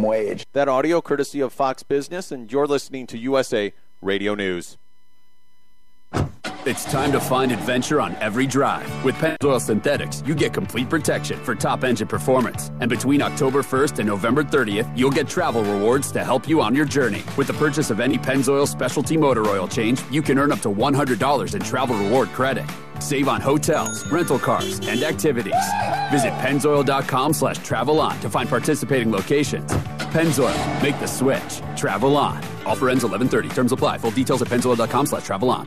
wage. That audio courtesy of Fox Business, and you're listening to USA Radio News. It's time to find adventure on every drive. With Pennzoil Synthetics, you get complete protection for top engine performance. And between October 1st and November 30th, you'll get travel rewards to help you on your journey. With the purchase of any Pennzoil specialty motor oil change, you can earn up to $100 in travel reward credit. Save on hotels, rental cars, and activities. Visit pennzoil.com slash travel on to find participating locations. Pennzoil, make the switch. Travel on. Offer ends 1130. Terms apply. Full details at pennzoil.com slash travel on.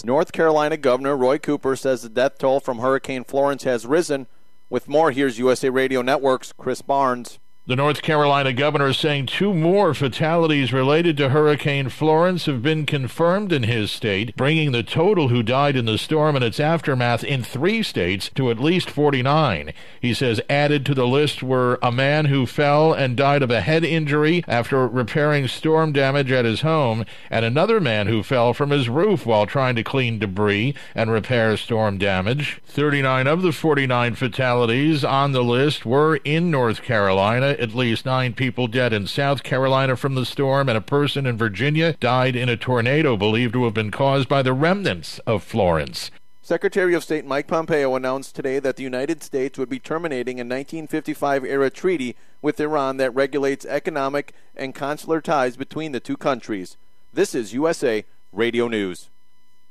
North Carolina Governor Roy Cooper says the death toll from Hurricane Florence has risen. With more, here's USA Radio Network's Chris Barnes. The North Carolina governor is saying two more fatalities related to Hurricane Florence have been confirmed in his state, bringing the total who died in the storm and its aftermath in three states to at least 49. He says added to the list were a man who fell and died of a head injury after repairing storm damage at his home, and another man who fell from his roof while trying to clean debris and repair storm damage. 39 of the 49 fatalities on the list were in North Carolina at least nine people dead in South Carolina from the storm, and a person in Virginia died in a tornado believed to have been caused by the remnants of Florence. Secretary of State Mike Pompeo announced today that the United States would be terminating a 1955 era treaty with Iran that regulates economic and consular ties between the two countries. This is USA Radio News.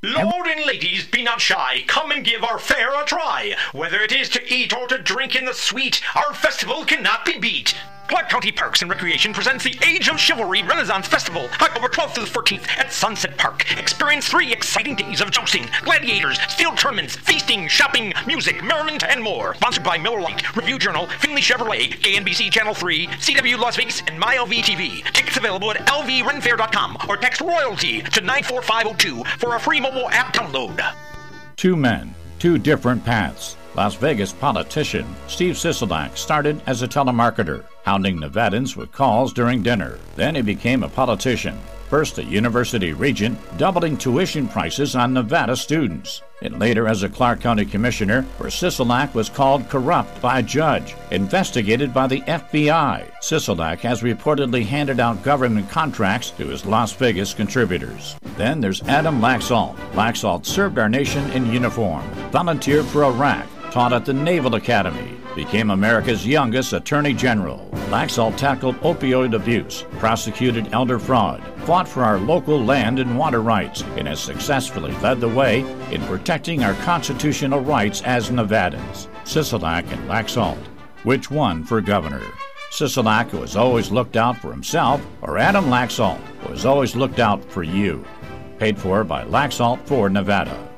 Lord and ladies, be not shy. Come and give our fare a try. Whether it is to eat or to drink in the sweet, our festival cannot be beat. Clark County Parks and Recreation presents the Age of Chivalry Renaissance Festival, October 12th to the 14th at Sunset Park. Experience three exciting days of jousting, gladiators, field tournaments, feasting, shopping, music, merriment, and more. Sponsored by Miller Lite, Review Journal, Finley Chevrolet, KNBC Channel 3, CW Las Vegas, and MyLV TV. Tickets available at lvrenfair.com or text royalty to 94502 for a free mobile app download. Two men, two different paths. Las Vegas politician Steve Sisolak started as a telemarketer, hounding Nevadans with calls during dinner. Then he became a politician, first a university regent, doubling tuition prices on Nevada students. And later as a Clark County commissioner, where Sisolak was called corrupt by a judge, investigated by the FBI. Sisolak has reportedly handed out government contracts to his Las Vegas contributors. Then there's Adam Laxalt. Laxalt served our nation in uniform, volunteered for Iraq, taught at the Naval Academy, became America's youngest Attorney General. Laxalt tackled opioid abuse, prosecuted elder fraud, fought for our local land and water rights, and has successfully led the way in protecting our constitutional rights as Nevadans. Sisolak and Laxalt. Which one for governor? Sisolak, who has always looked out for himself, or Adam Laxalt, who has always looked out for you? Paid for by Laxalt for Nevada.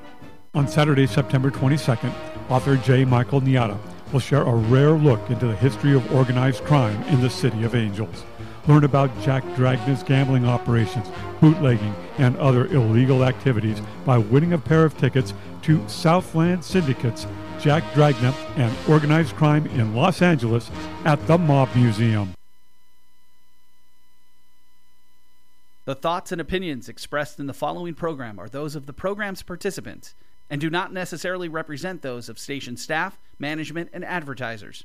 On Saturday, September 22nd, author J. Michael Niotta will share a rare look into the history of organized crime in the City of Angels. Learn about Jack Dragna's gambling operations, bootlegging, and other illegal activities by winning a pair of tickets to Southland Syndicates, Jack Dragna, and Organized Crime in Los Angeles at the Mob Museum. The thoughts and opinions expressed in the following program are those of the program's participants and do not necessarily represent those of station staff, management, and advertisers.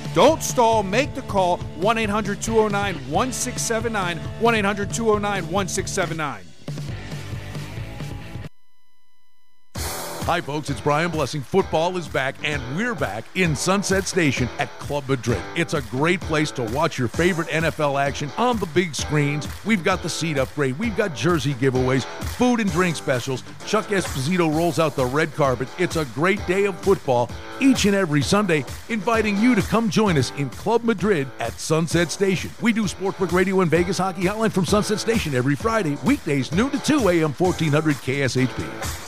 Don't stall. Make the call 1 800 209 1679. 1 800 209 1679. Hi, folks, it's Brian Blessing. Football is back, and we're back in Sunset Station at Club Madrid. It's a great place to watch your favorite NFL action on the big screens. We've got the seat upgrade, we've got jersey giveaways, food and drink specials. Chuck Esposito rolls out the red carpet. It's a great day of football each and every Sunday, inviting you to come join us in Club Madrid at Sunset Station. We do Sportsbook Radio and Vegas Hockey Hotline from Sunset Station every Friday, weekdays noon to 2 a.m. 1400 KSHP.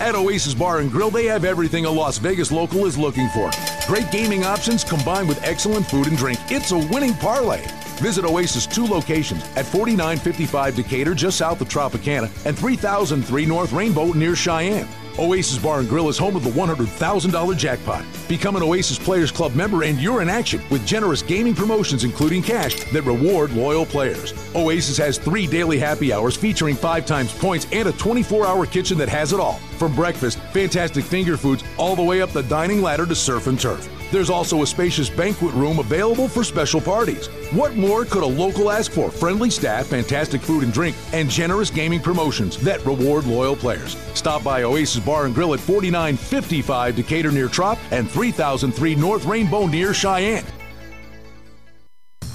At Oasis Bar and Grill, they have everything a Las Vegas local is looking for. Great gaming options combined with excellent food and drink. It's a winning parlay. Visit Oasis two locations at 4955 Decatur, just south of Tropicana, and 3003 North Rainbow near Cheyenne. Oasis Bar and Grill is home of the $100,000 jackpot. Become an Oasis Players Club member and you're in action with generous gaming promotions, including cash, that reward loyal players. Oasis has three daily happy hours featuring five times points and a 24 hour kitchen that has it all. From breakfast, fantastic finger foods, all the way up the dining ladder to surf and turf. There's also a spacious banquet room available for special parties. What more could a local ask for? Friendly staff, fantastic food and drink, and generous gaming promotions that reward loyal players. Stop by Oasis Bar and Grill at 4955 Decatur near Trop and 3003 North Rainbow near Cheyenne.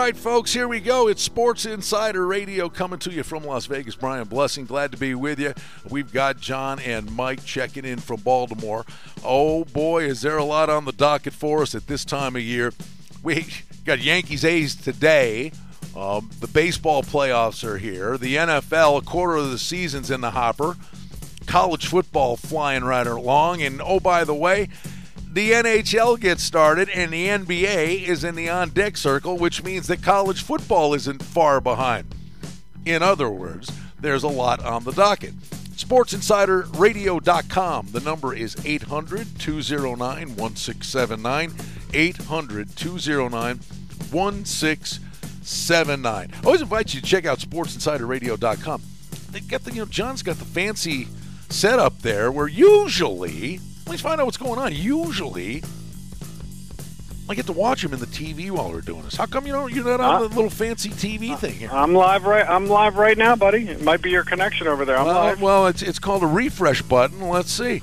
Right, folks, here we go. It's Sports Insider Radio coming to you from Las Vegas. Brian Blessing, glad to be with you. We've got John and Mike checking in from Baltimore. Oh, boy, is there a lot on the docket for us at this time of year. We got Yankees A's today. Um, the baseball playoffs are here. The NFL, a quarter of the season's in the hopper. College football flying right along. And oh, by the way, the NHL gets started and the NBA is in the on deck circle, which means that college football isn't far behind. In other words, there's a lot on the docket. SportsInsiderRadio.com. The number is 800 209 1679. 800 209 1679. I always invite you to check out SportsInsiderRadio.com. They got the, you know, John's got the fancy setup there where usually Let's find out what's going on. Usually, I get to watch him in the TV while we're doing this. How come you don't? You're not on Uh, the little fancy TV thing here. I'm live right. I'm live right now, buddy. It might be your connection over there. I'm well, live. well, it's it's called a refresh button. Let's see.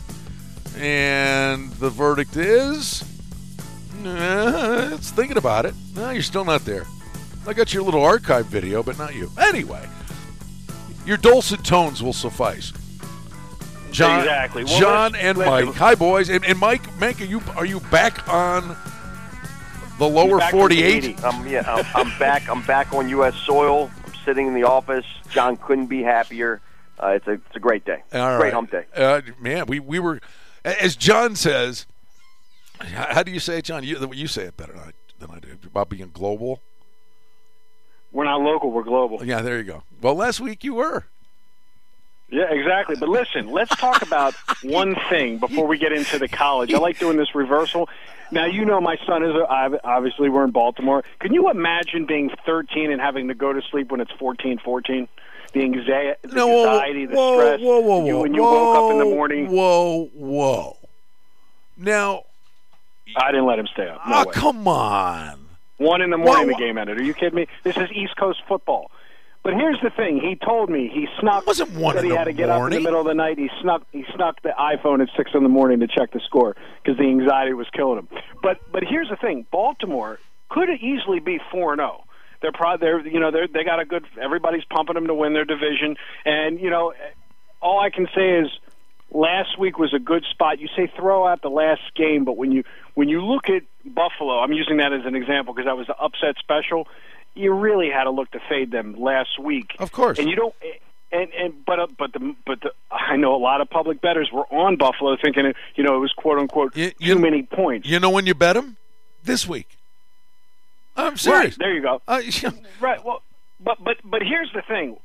And the verdict is, uh, it's thinking about it. No, you're still not there. I got your little archive video, but not you. Anyway, your dulcet tones will suffice. John, Exactly. Well, John and listen. Mike. Hi, boys. And, and Mike, Mike, are you are you back on the lower Back 48? Haiti. I'm, yeah, I'm, I'm back. I'm back on U.S. soil. I'm sitting in the office. John couldn't be happier. Uh, it's a it's a great day. All great right. hump day. Uh, man, we, we were, as John says, how do you say it, John? You, you say it better than I, than I do about being global. We're not local. We're global. Yeah, there you go. Well, last week you were. Yeah, exactly. But listen, let's talk about one thing before we get into the college. I like doing this reversal. Now, you know my son is a, obviously we're in Baltimore. Can you imagine being 13 and having to go to sleep when it's 14, 14? The anxiety, the No, whoa, anxiety, the whoa, stress. whoa, whoa, You, whoa, when you woke up in the morning. Whoa, whoa. Now, I didn't let him stay up. No ah, way. come on. One in the morning, Wha- the game ended. Are you kidding me? This is East Coast football. But here's the thing: he told me he snuck. It wasn't one in he had to get up in the middle of the night. He snuck. He snuck the iPhone at six in the morning to check the score because the anxiety was killing him. But but here's the thing: Baltimore could easily be four and zero. They're probably they're you know they are they got a good. Everybody's pumping them to win their division, and you know all I can say is last week was a good spot. You say throw out the last game, but when you when you look at Buffalo, I'm using that as an example because that was the upset special. You really had to look to fade them last week. Of course. And you don't. And and but uh, but the but the, I know a lot of public bettors were on Buffalo thinking you know it was quote unquote too many points. You know when you bet them? This week. I'm serious. Right, there you go. Uh, right. Well, but but but here's the thing.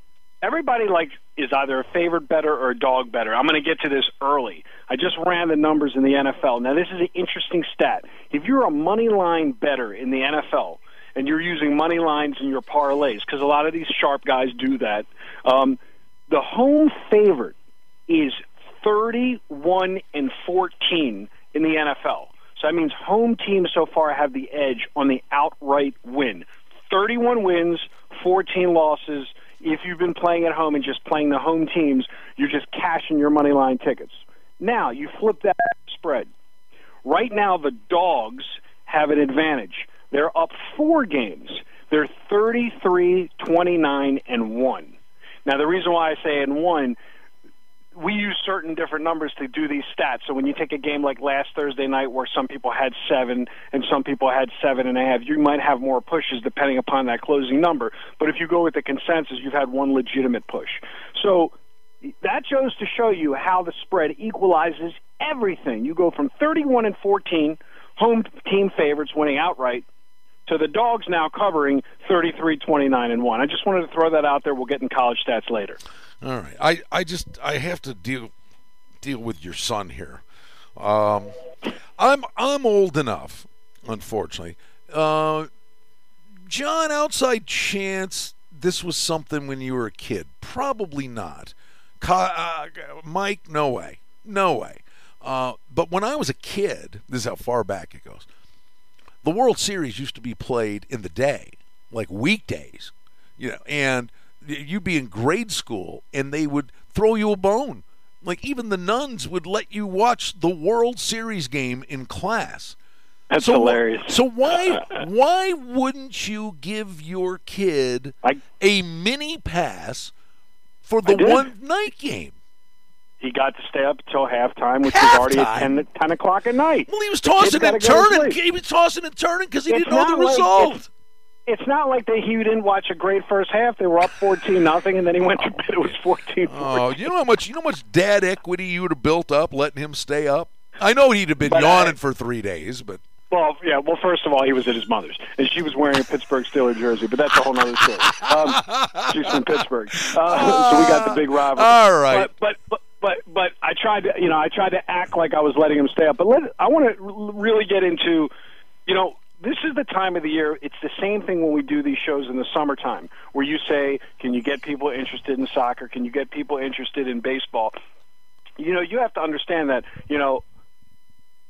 Everybody like is either a favorite better or a dog better. I'm going to get to this early. I just ran the numbers in the NFL. Now this is an interesting stat. If you're a money line better in the NFL and you're using money lines in your parlays, because a lot of these sharp guys do that, um, the home favorite is 31 and 14 in the NFL. So that means home teams so far have the edge on the outright win. 31 wins, 14 losses. If you've been playing at home and just playing the home teams, you're just cashing your money line tickets. Now, you flip that spread. Right now, the dogs have an advantage. They're up four games. They're 33, 29, and 1. Now, the reason why I say and 1 we use certain different numbers to do these stats. So when you take a game like last Thursday night, where some people had seven and some people had seven and a half, you might have more pushes depending upon that closing number. But if you go with the consensus, you've had one legitimate push. So that goes to show you how the spread equalizes everything. You go from 31 and 14 home team favorites winning outright to the dogs now covering 33 29 and 1 i just wanted to throw that out there we'll get in college stats later All right. I, I just I have to deal deal with your son here. Um, I'm I'm old enough, unfortunately. Uh, John, outside chance this was something when you were a kid? Probably not. Uh, Mike, no way, no way. Uh, but when I was a kid, this is how far back it goes. The World Series used to be played in the day, like weekdays, you know, and you'd be in grade school and they would throw you a bone. Like even the nuns would let you watch the World Series game in class. That's so, hilarious. So why why wouldn't you give your kid a mini pass for the one night game? He got to stay up until halftime which was already at 10, 10 o'clock at night Well, he was tossing and to turning. He was tossing and turning because he It's didn't know the like- result. it's- it's not like they, he didn't watch a great first half. They were up fourteen nothing, and then he went to bed. It was fourteen. Oh, you know how much you know how much dad equity you would have built up letting him stay up. I know he'd have been But I- yawning for three days, but Well, yeah. Well, first of all, he was at his mother's, and she was wearing a Pittsburgh Steeler jersey. But that's a whole other story. Um, she's from Pittsburgh, uh, so we got the big rivalry. All right. But, but but but but I tried to you know I tried to act like I was letting him stay up. But let I want to really get into you know. This is the time of the year. It's the same thing when we do these shows in the summertime, where you say, "Can you get people interested in soccer? Can you get people interested in baseball?" You know, you have to understand that. You know,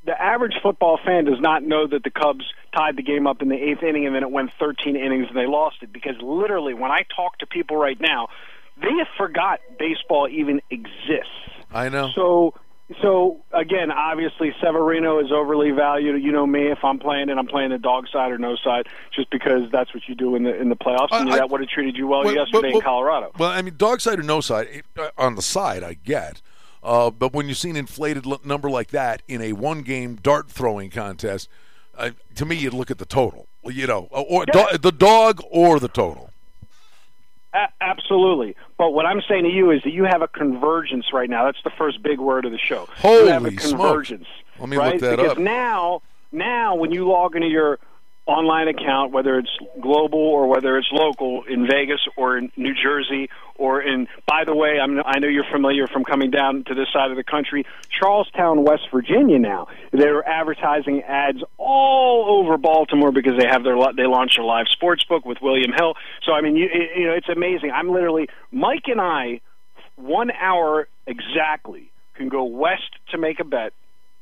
the average football fan does not know that the Cubs tied the game up in the eighth inning and then it went 13 innings and they lost it. Because literally, when I talk to people right now, they have forgot baseball even exists. I know. So, so again, obviously Severino is overly valued. You know me, if I'm playing and I'm playing the dog side or no side, just because that's what you do in the in the playoffs, and I- that would have treated you well, Well, yesterday well, in Colorado. Well, I mean, dog side or no side, uh, on the side, I get. Uh, but when you see an inflated l- number like that in a one-game dart throwing contest, uh, to me, you'd look at the total. You know, or do- the dog or the total. A- absolutely. But what I'm saying to you is that you have a convergence right now. That's the first big word of the show. you have a Holy smokes. Let me right? look that because up. now, now when you log into your online account, whether it's global or whether it's local in Vegas or in New Jersey or in. By the way, I'm, I know you're familiar from coming down to this side of the country, Charlestown, West Virginia. Now they're advertising ads all over Baltimore because they have their they launched a live sports book with William Hill. So I mean, you, you know, it's amazing. I'm literally Mike and I, one hour exactly, can go west to make a bet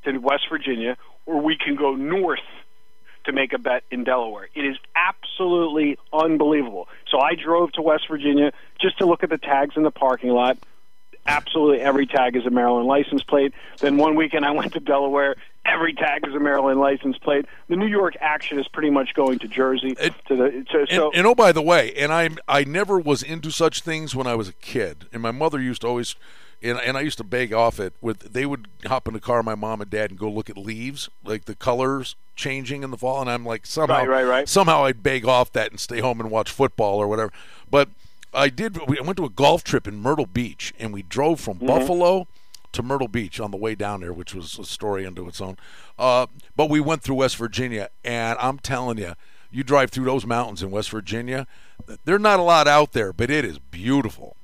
to West Virginia, or we can go north to make a bet in Delaware. It is absolutely unbelievable. So I drove to West Virginia just to look at the tags in the parking lot. Absolutely every tag is a Maryland license plate. Then one weekend I went to Delaware. Every tag is a Maryland license plate. The New York action is pretty much going to Jersey. to the, to, so, and, and oh, by the way, and I I never was into such things when I was a kid, and my mother used to always and, and I used to beg off it with they would hop in the car my mom and dad and go look at leaves like the colors changing in the fall and I'm like somehow Right, right, right. somehow I'd beg off that and stay home and watch football or whatever but I did we went to a golf trip in Myrtle Beach and we drove from Mhm. Buffalo to Myrtle Beach on the way down there which was a story unto its own uh, but we went through West Virginia and I'm telling you you drive through those mountains in West Virginia there's not a lot out there but it is beautiful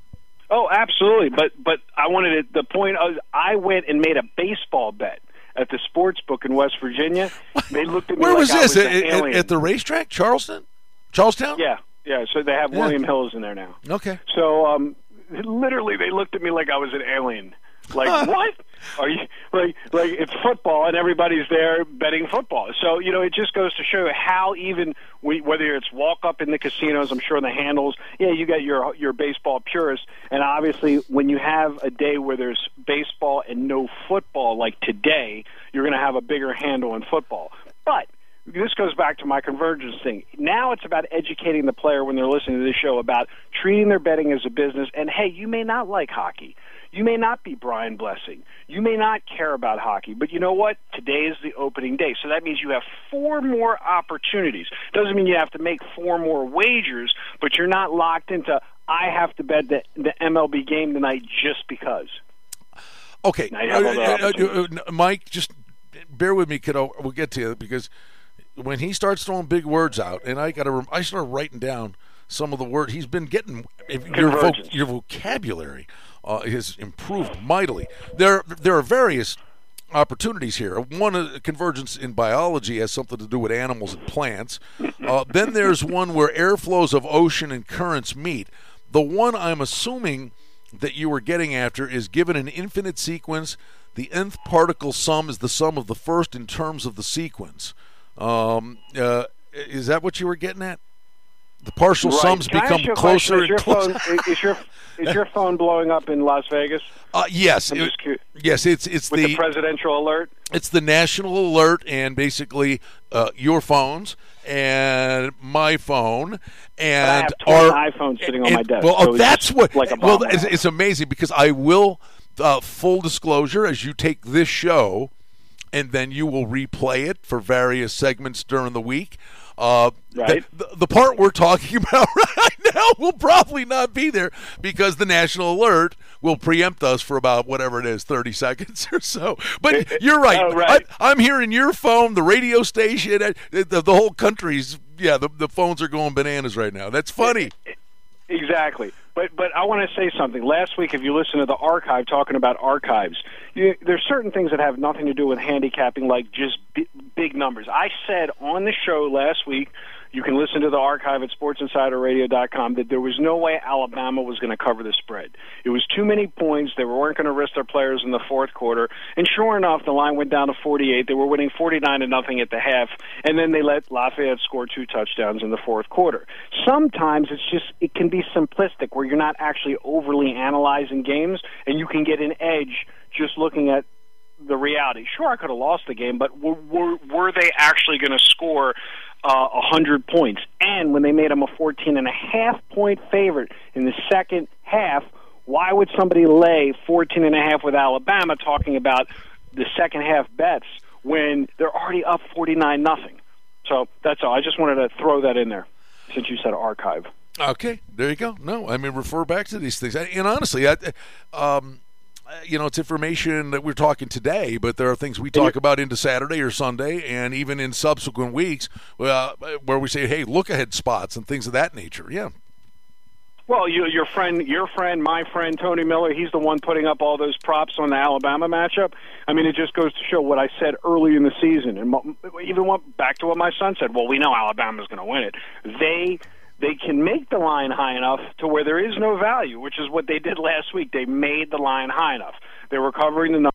Oh, absolutely. But but I wanted to, the point of I went and made a baseball bet at the sports book in West Virginia. They looked at me Where like was I this? was At, an at- alien. at the racetrack, Charleston, Charlestown. Yeah, yeah. So they have Yeah. William Hills in there now. Okay. So um, literally, they looked at me like I was an alien. Like what? Are you like like it's football and everybody's there betting football? So you know it just goes to show how even we whether it's walk up in the casinos, I'm sure the handles. Yeah, you got your your baseball purists, and obviously when you have a day where there's baseball and no football, like today, you're going to have a bigger handle in football. But this goes back to my convergence thing. Now it's about educating the player when they're listening to this show about treating their betting as a business. And hey, you may not like hockey. You may not be Brian Blessing. You may not care about hockey. But you know what? Today is the opening day. So that means you have four more opportunities. Doesn't mean you have to make four more wagers, but you're not locked into, I have to bet the, the MLB game tonight just because. Okay, Now you have other Uh, uh, uh, uh, Mike, just bear with me, kiddo. We'll get to you because when he starts throwing big words out, and I got to, I started writing down some of the word he's been getting. Your voc- your vocabulary uh, has improved mightily. There, there are various opportunities here. One, uh, convergence in biology has something to do with animals and plants. Uh, then there's one where airflows of ocean and currents meet. The one I'm assuming that you were getting after is given an infinite sequence, the nth partial sum is the sum of the first in terms of the sequence. Um, uh, is that what you were getting at? The partial Right. sums Can become ask you a closer and closer. Phone, is your is your phone blowing up in Las Vegas? Uh, yes, it- yes, it's it's the, the presidential alert. It's the national alert, and basically uh, your phones and my phone and I have 20 our iPhones sitting on my desk, Well, so that's what. like a well, it's, it's amazing because I will. Uh, full disclosure: as you take this show, and then you will replay it for various segments during the week. Uh, Right. The, the, the part we're talking about right now will probably not be there because the national alert will preempt us for about whatever it is, 30 seconds or so. But you're right. Oh, right. I, I'm hearing your phone, the radio station, uh, the, the whole country's, yeah, the, the phones are going bananas right now. That's funny. Exactly. But but I want to say something. Last week, if you listen to the archive talking about archives, you, there's certain things that have nothing to do with handicapping, like just b- big numbers. I said on the show last week. You can listen to the archive at SportsInsiderRadio.com that there was no way Alabama was going to cover the spread. It was too many points. They weren't going to risk their players in the fourth quarter. And sure enough, the line went down to 48. They were winning 49 to nothing at the half, and then they let Lafayette score two touchdowns in the fourth quarter. Sometimes it's just it can be simplistic where you're not actually overly analyzing games, and you can get an edge just looking at the reality. Sure, I could have lost the game, but were, were, were they actually going to score uh, a hundred points? And when they made them a fourteen and a half point favorite in the second half, why would somebody lay fourteen and a half with Alabama? Talking about the second half bets when they're already up forty nine nothing. So that's all. I just wanted to throw that in there since you said archive. Okay, there you go. No, I mean refer back to these things. And honestly, I, um, you know, it's information that we're talking today, but there are things we talk about into Saturday or Sunday, and even in subsequent weeks, uh, where we say, "Hey, look ahead spots" and things of that nature. Yeah. Well, you, your friend, your friend, my friend, Tony Miller, he's the one putting up all those props on the Alabama matchup. I mean, it just goes to show what I said early in the season, and even went back to what my son said. Well, we know Alabama's going to win it. They they can make the line high enough to where there is no value, which is what they did last week. They made the line high enough. They were covering the number.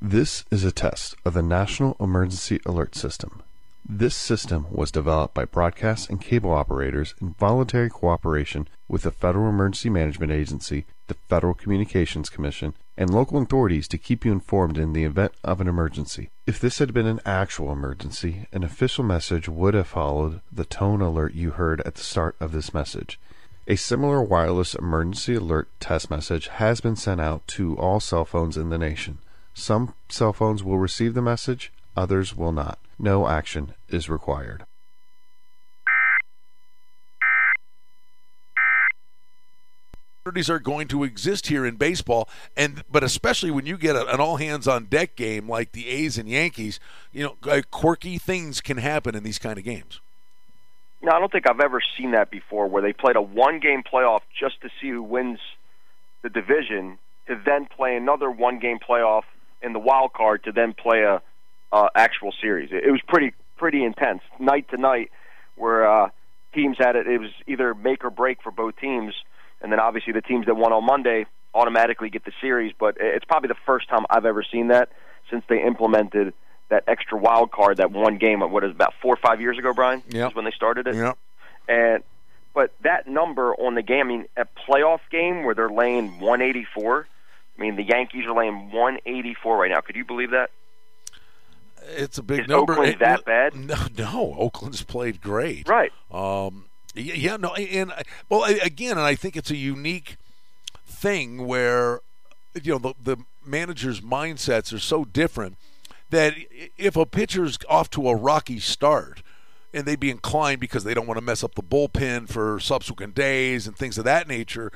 This is a test of the National Emergency Alert System. This system was developed by broadcast and cable operators in voluntary cooperation with the Federal Emergency Management Agency, the Federal Communications Commission, and local authorities to keep you informed in the event of an emergency. If this had been an actual emergency, an official message would have followed the tone alert you heard at the start of this message. A similar wireless emergency alert test message has been sent out to all cell phones in the nation. Some cell phones will receive the message, others will not. No action is required. opportunities are going to exist here in baseball and but especially when you get a, an all hands on deck game like the A's and Yankees you know uh, quirky things can happen in these kind of games no I don't think I've ever seen that before where they played a one game playoff just to see who wins the division to then play another one game playoff in the wild card to then play a uh, actual series. It, it was pretty pretty intense, night to night, where uh, teams had it. It was either make or break for both teams, and then obviously the teams that won on Monday automatically get the series. But it's probably the first time I've ever seen that since they implemented that extra wild card, that one game. Of what is about four or five years ago, Brian? Yeah, when they started it. Yeah, and but that number on the game, I mean, a playoff game where they're laying 184. I mean, the Yankees are laying 184 right now. Could you believe that? It's a big Is number. Oakland that bad? No, no, Oakland's played great. Right. Um, yeah, no, and well, again, and I think it's a unique thing where you know the the managers' mindsets are so different that if a pitcher's off to a rocky start and they'd be inclined because they don't want to mess up the bullpen for subsequent days and things of that nature.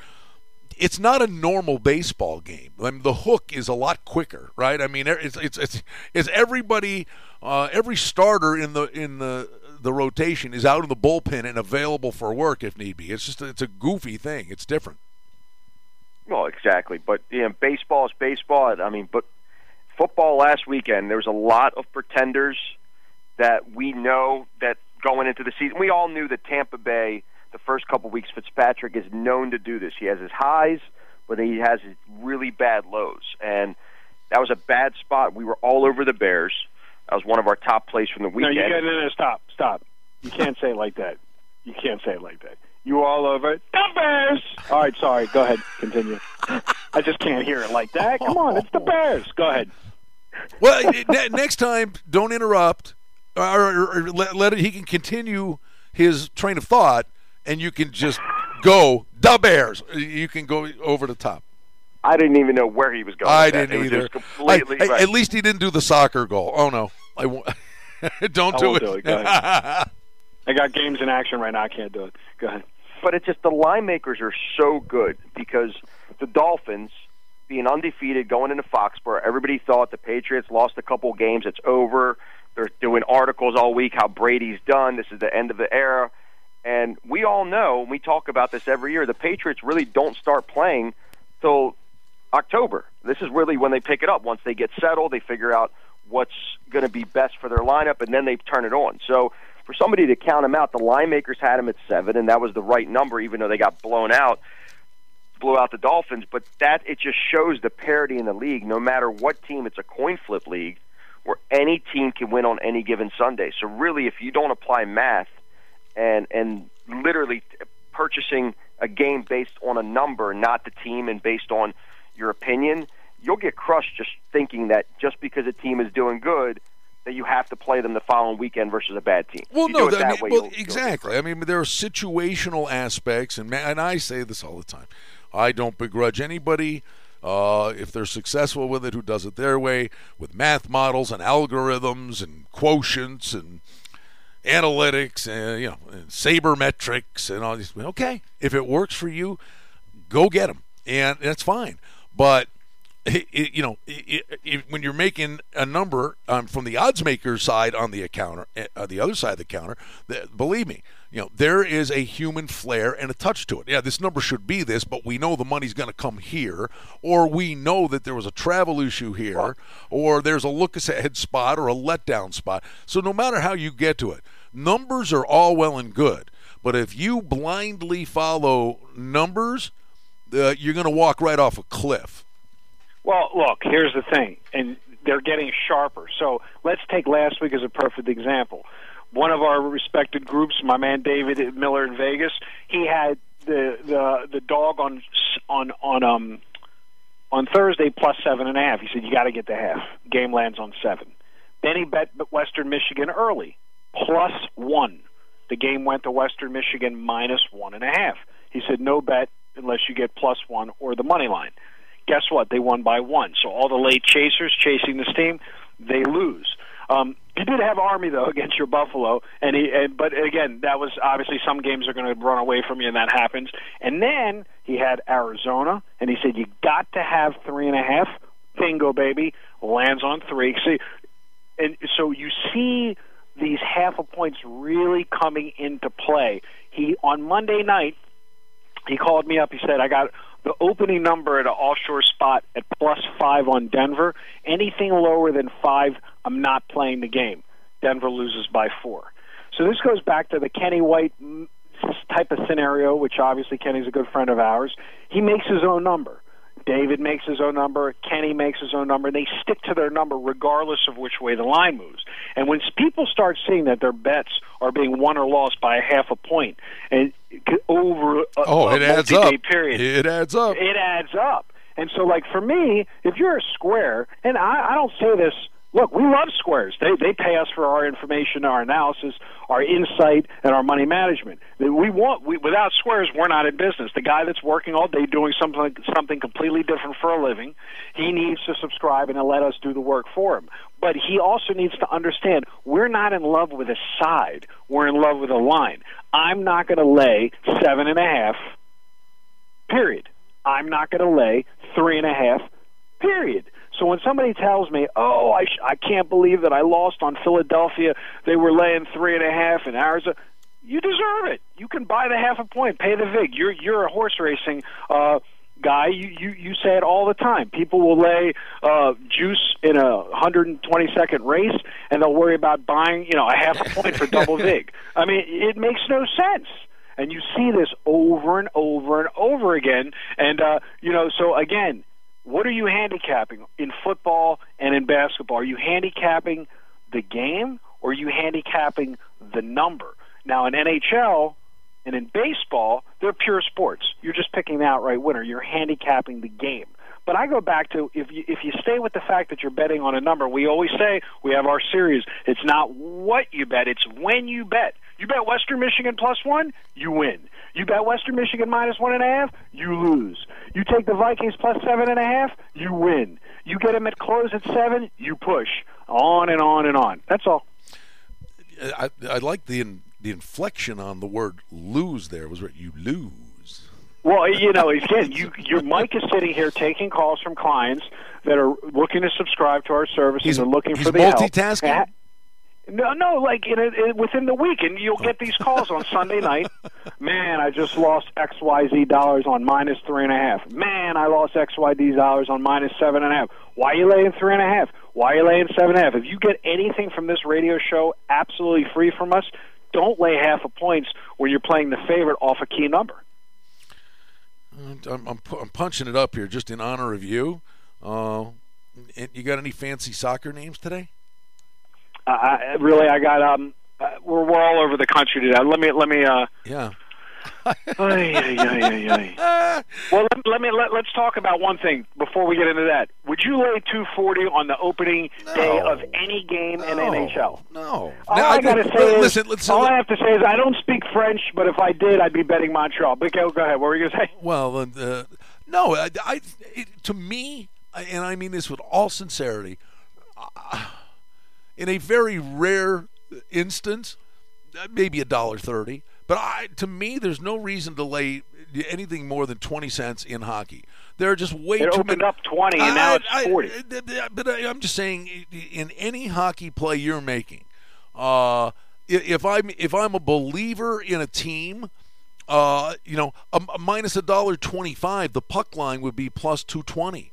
It's not a normal baseball game. I mean, the hook is a lot quicker, right? I mean, it's it's it's, it's everybody, uh, every starter in the in the the rotation is out in the bullpen and available for work if need be. It's just it's a goofy thing. It's different. Well, exactly. But you know, baseball is baseball. I mean, but football last weekend, there was a lot of pretenders that we know that going into the season, we all knew that Tampa Bay, the first couple weeks, Fitzpatrick is known to do this. He has his highs, but he has his really bad lows, and that was a bad spot. We were all over the Bears. That was one of our top plays from the weekend. No, you got no, no, stop, stop. You can't say it like that. You can't say it like that. You all over it. the Bears. All right, sorry. Go ahead. Continue. I just can't hear it like that. Come on, it's the Bears. Go ahead. Well, ne- next time, don't interrupt, or, or, or let, let it, he can continue his train of thought, and you can just go the Bears. You can go over the top. I didn't even know where he was going. I with didn't It either. completely I- I- right. At least he didn't do the soccer goal. Oh no, I won't. don't I do it. do it. Go. I got games in action right now. I can't do it. Go ahead. but it's just the line makers are so good because the Dolphins being undefeated going into Foxborough, everybody thought the Patriots lost a couple games, it's over. They're doing articles all week how Brady's done, this is the end of the era. And we all know, we talk about this every year, the Patriots really don't start playing till October. This is really when they pick it up. Once they get settled, they figure out what's going to be best for their lineup, and then they turn it on. So for somebody to count them out, the line makers had them at seven, and that was the right number, even though they got blown out, blew out the Dolphins. But that it just shows the parity in the league. No matter what team, it's a coin flip league where any team can win on any given Sunday. So really, if you don't apply math and and literally purchasing a game based on a number, not the team, and based on your opinion, you'll get crushed just thinking that just because a team is doing good, that you have to play them the following weekend versus a bad team. Well, no, that- that way, well, exactly. I mean, there are situational aspects, and and I say this all the time. I don't begrudge anybody uh, if they're successful with it, who does it their way with math models and algorithms and quotients and analytics and you know and sabermetrics and all these. Okay, if it works for you, go get them, and that's fine. But it, it, you know, it, when you're making a number um, from the odds maker side on the counter, uh, the other side of the counter, the, believe me, you know there is a human flair and a touch to it. Yeah, this number should be this, but we know the money's going to come here, or we know that there was a travel issue here, or there's a look ahead spot or a letdown spot. So no matter how you get to it, numbers are all well and good, but if you blindly follow numbers, uh, you're going to walk right off a cliff. Well, look, here's the thing, and they're getting sharper. So let's take last week as a perfect example. One of our respected groups, my man David Miller in Vegas, he had the the the dog on on on um on Thursday plus seven and a half. He said you got to get the half. Game lands on seven. Then he bet Western Michigan early plus one. The game went to Western Michigan minus one and a half. He said no bet unless you get plus one or the money line guess what? They won by one. So all the late chasers chasing this team, they lose. Um, he did have Army though against your Buffalo, and he. And, but again, that was obviously some games are going to run away from you, and that happens. And then he had Arizona, and he said you got to have three and a half. Bingo, baby, lands on three. See, and so you see these half a points really coming into play. He on Monday night, he called me up. He said, "I got the opening number at an offshore spot at plus five on Denver. Anything lower than five, I'm not playing the game. Denver loses by four. So this goes back to the Kenny White mm, type of scenario, which obviously Kenny's a good friend of ours. He makes his own number. David makes his own number. Kenny makes his own number. and They stick to their number regardless of which way the line moves. And when people start seeing that their bets are being won or lost by a half a point and over a, oh, it adds up. period, it adds up. It adds up. And so, like for me, if you're a square, and I, I don't say this look, we love squares. They they pay us for our information, our analysis, our insight, and our money management. We want we, without squares, we're not in business. The guy that's working all day doing something something completely different for a living, he needs to subscribe and let us do the work for him. But he also needs to understand we're not in love with a side. We're in love with a line. I'm not going to lay seven and a half. Period. I'm not going to lay three and a half. Period so when somebody tells me, "Oh, I sh- I can't believe that I lost on Philadelphia. They were laying three and a half in Arizona." You deserve it. You can buy the half a point, pay the vig. You're you're a horse racing uh, guy. You, you you say it all the time. People will lay uh, juice in a 120 second race, and they'll worry about buying you know a half a point for double vig. I mean, it makes no sense and you see this over and over and over again. And uh, you know, so again, what are you handicapping in football and in basketball? Are you handicapping the game or are you handicapping the number? Now, in NHL and in baseball, they're pure sports. You're just picking the outright winner. You're handicapping the game. But I go back to if you if you stay with the fact that you're betting on a number, we always say we have our series. It's not what you bet; it's when you bet. You bet Western Michigan plus one, you win. You bet Western Michigan minus one and a half, you lose. You take the Vikings plus seven and a half, you win. You get them at close at seven, you push. On and on and on. That's all. I, I like the the inflection on the word lose. There was where you lose. Well, you know, again, you, your Mike is sitting here taking calls from clients that are looking to subscribe to our services He's, and looking for the multitasking. help. No, no, like in, in within the week, and you'll get these calls on Sunday night. Man, I just lost X Y Z dollars on minus three and a half. Man, I lost X Y Z dollars on minus seven and a half. Why are you laying three and a half? Why are you laying seven and a half? If you get anything from this radio show absolutely free from us, don't lay half a points when you're playing the favorite off a key number. I'm, I'm, I'm punching it up here just in honor of you. Uh, you got any fancy soccer names today? Uh, I, really, I got um, uh, we're we're all over the country today. Let me let me uh. Yeah. ay, ay, ay, well, let, let me let, let's talk about one thing before we get into that. Would you lay 240 on the opening no. day of any game no. in NHL? No. All now, I, I gotta say is, listen, listen, all I have to say is I don't speak French, but if I did, I'd be betting Montreal. But go, go ahead. What were you gonna say? Well, uh, No, I, I it, to me, and I mean this with all sincerity, uh, in a very rare instance, uh, maybe a dollar thirty. But I, to me, there's no reason to lay anything more than twenty cents in hockey. There are just way it too opened many. up twenty, and now it's forty. I, but I, I'm just saying, in any hockey play you're making, uh, if I'm if I'm a believer in a team, uh, you know, a, a minus a dollar twenty-five, the puck line would be plus two twenty.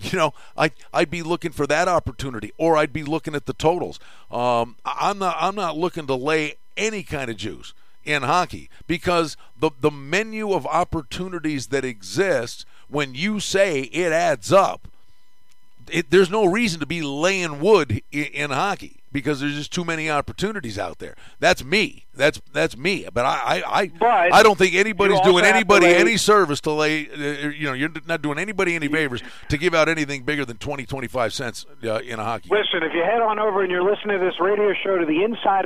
You know, I I'd be looking for that opportunity, or I'd be looking at the totals. Um, I'm not I'm not looking to lay any kind of juice in hockey because the the menu of opportunities that exists when you say it adds up, it, there's no reason to be laying wood in, in hockey because there's just too many opportunities out there. That's me. That's that's me. But I I I, But I don't think anybody's doing anybody lay- any service to lay. Uh, you know, you're not doing anybody any favors to give out anything bigger than 20, 25 cents uh, in a hockey. game. Listen, if you head on over and you're listening to this radio show to the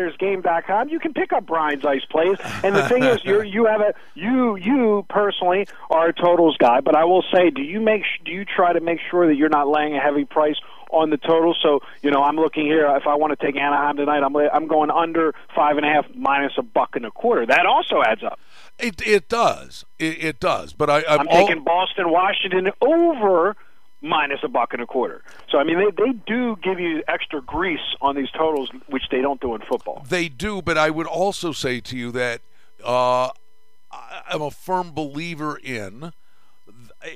InsidersGame.com, you can pick up Brian's ice plays. And the thing is, you you have a you you personally are a totals guy, but I will say, do you make sh- do you try to make sure that you're not laying a heavy price on the total? So you know, I'm looking here. If I want to take Anaheim tonight, I'm I'm going under five and a half minus a buck and a quarter. That also adds up. It it does. It, it does. But I I'm, I'm all- taking Boston, Washington over minus a buck and a quarter. So I mean, they they do give you extra grease on these totals, which they don't do in football. They do, but I would also say to you that uh, I'm a firm believer in,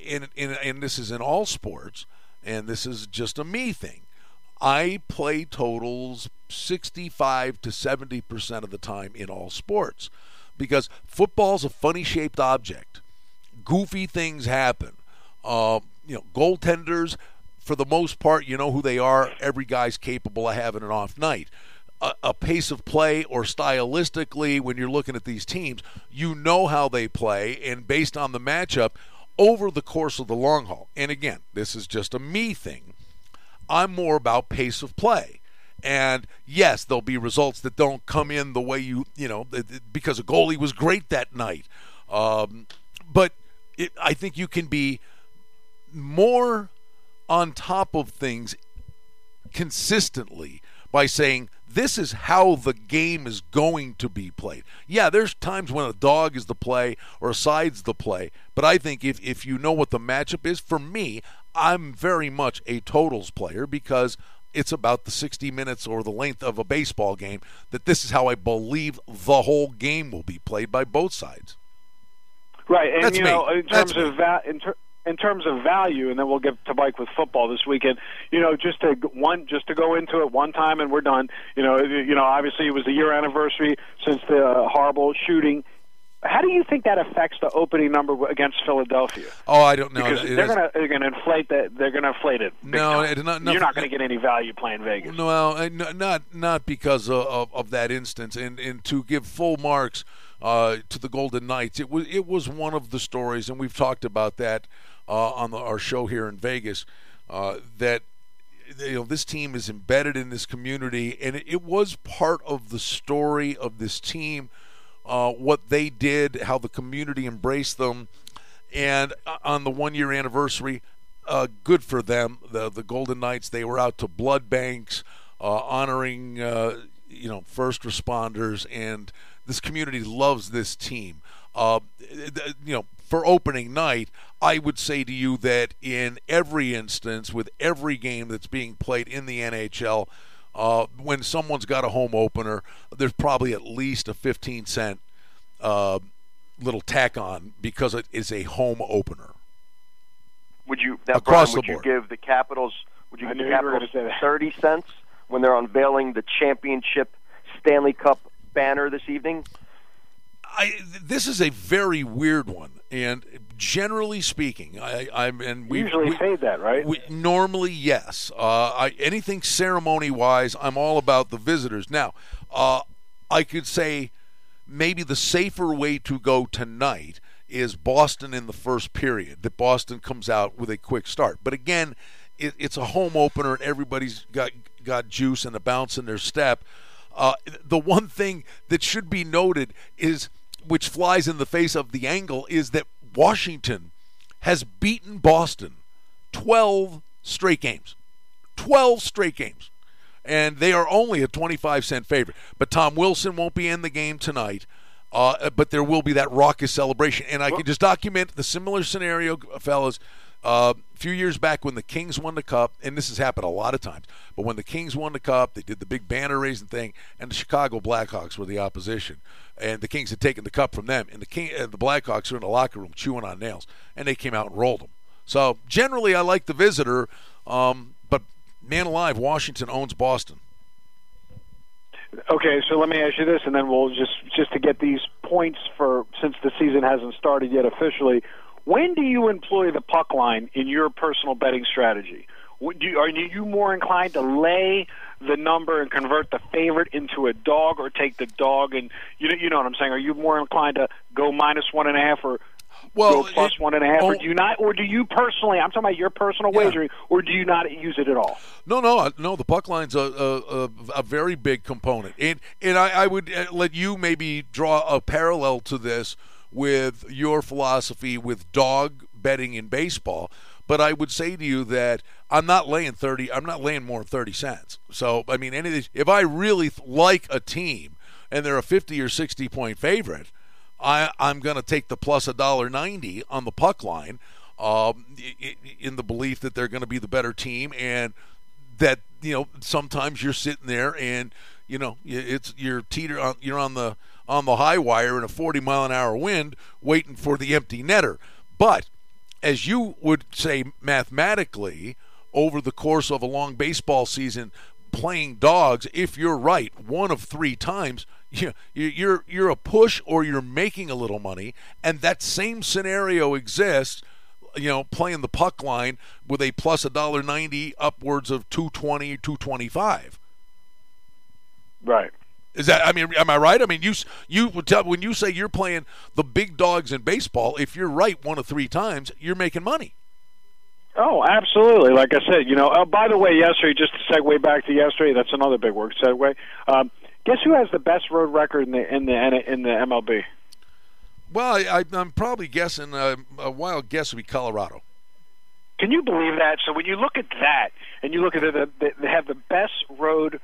in, in, and this is in all sports, and this is just a me thing. I play totals 65 to 70 percent of the time in all sports because football's a funny shaped object. Goofy things happen. Uh, you know, goaltenders, for the most part, you know who they are. Every guy's capable of having an off night. A, a pace of play or stylistically, when you're looking at these teams, you know how they play, and based on the matchup over the course of the long haul. And again, this is just a me thing. I'm more about pace of play. And yes, there'll be results that don't come in the way you, you know, because a goalie was great that night. Um, but it, I think you can be more on top of things consistently by saying this is how the game is going to be played. Yeah, there's times when a dog is the play or a side's the play, but I think if, if you know what the matchup is, for me, I'm very much a totals player because it's about the 60 minutes or the length of a baseball game that this is how I believe the whole game will be played by both sides. Right, and That's you me. know, in That's terms of va- in, ter- in terms of value, and then we'll get to bike with football this weekend. You know, just to one, just to go into it one time and we're done. You know, you know, obviously it was the year anniversary since the uh, horrible shooting. How do you think that affects the opening number against Philadelphia? Oh, I don't know. Because It they're going to they're going to inflate that. They're going to inflate it. No, it- not- you're not going to get any value playing Vegas. No, not not because of, of, of that instance, and and to give full marks uh, to the Golden Knights, it was it was one of the stories, and we've talked about that uh, on the, our show here in Vegas. Uh, that you know this team is embedded in this community, and it, it was part of the story of this team. Uh, what they did, how the community embraced them, and uh, on the one year anniversary, uh, good for them. The the Golden Knights they were out to blood banks, uh, honoring you know first responders, and this community loves this team. You know, for opening night, I would say to you that in every instance, with every game that's being played in the NHL, uh, when someone's got a home opener, there's probably at least a 15 cent uh, little tack on because it is a home opener. Would you now, Across Brian, would the you give the Capitals? Would you I give the Capitals gonna say that. thirty cents when they're unveiling the championship Stanley Cup banner this evening? I, this is a very weird one, and generally speaking, I, I'm and we usually we, that, right? we, normally yes. Uh, I, anything ceremony wise, I'm all about the visitors. Now, uh, I could say maybe the safer way to go tonight is Boston in the first period. That Boston comes out with a quick start, but again, it, it's a home opener, and everybody's got got juice and a bounce in their step. Uh, the one thing that should be noted is, which flies in the face of the angle, is that Washington has beaten Boston 12 straight games. 12 straight games. And they are only a 25 cent favorite. But Tom Wilson won't be in the game tonight. Uh, but there will be that raucous celebration. And I can just document the similar scenario, fellas. Uh, a few years back when the Kings won the Cup, and this has happened a lot of times, but when the Kings won the Cup, they did the big banner raising thing, and the Chicago Blackhawks were the opposition. And the Kings had taken the Cup from them, and the, King, and the Blackhawks were in the locker room chewing on nails, and they came out and rolled them. So generally, I like the visitor, um, but man alive, Washington owns Boston. Okay, so let me ask you this, and then we'll just just to get these points for since the season hasn't started yet officially. When do you employ the puck line in your personal betting strategy? You, are you more inclined to lay the number and convert the favorite into a dog, or take the dog and you know you know what I'm saying? Are you more inclined to go minus one and a half or well, go plus it, one and a half, oh, or do you not, or do you personally? I'm talking about your personal yeah. wagering, or do you not use it at all? No, no, no. The puck line's a a, a, a very big component, and and I, I would uh, let you maybe draw a parallel to this with your philosophy with dog betting in baseball. But I would say to you that I'm not laying thirty. I'm not laying more than thirty cents. So I mean, any these, if I really like a team and they're a fifty or sixty point favorite I, I'm going to take the plus a dollar ninety on the puck line, um, in the belief that they're going to be the better team, and that you know sometimes you're sitting there and you know it's you're teeter on, you're on the on the high wire in a 40 mile an hour wind, waiting for the empty netter. But as you would say mathematically, over the course of a long baseball season, playing dogs, if you're right, one of three times you, you're you're a push or you're making a little money, and that same scenario exists. You know, playing the puck line with a plus a dollar ninety, upwards of two twenty, two twenty five. Right. Is that? I mean, am I right? I mean, you you would tell when you say you're playing the big dogs in baseball. If you're right one of three times, you're making money. Oh, absolutely. Like I said, you know. Uh, by the way, yesterday, just to segue back to yesterday, that's another big word segue. Um, Guess who has the best road record in the in the in the MLB? Well, I, am probably guessing uh, a wild guess would be Colorado. Can you believe that? So when you look at that, and you look at it, they have the best road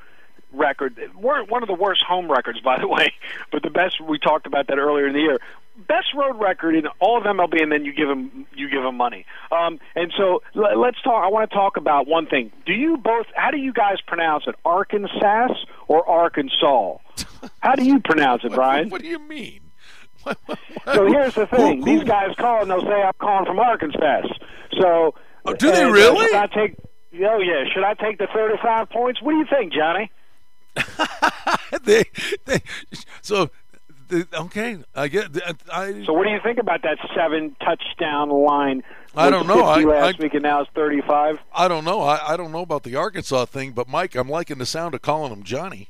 record, one of the worst home records, by the way, but the best. We talked about that earlier in the year best road record in all of MLB, and then you give them you give them money. Um, and so let's talk. I want to talk about one thing. Do you both? How do you guys pronounce it? Arkansas or Arkansas? How do you pronounce it, Brian? What, what do you mean? so here's the thing: who, who? these guys call and they'll say I'm calling from Arkansas. So oh, do they really? should I take? Oh yeah. Should I take the 35 points? What do you think, Johnny? they, they, so okay, I get. I, so, what do you think about that seven touchdown line? I don't know. I, last I, week and now it's thirty-five. I don't know. I, I don't know about the Arkansas thing, but Mike, I'm liking the sound of calling him Johnny.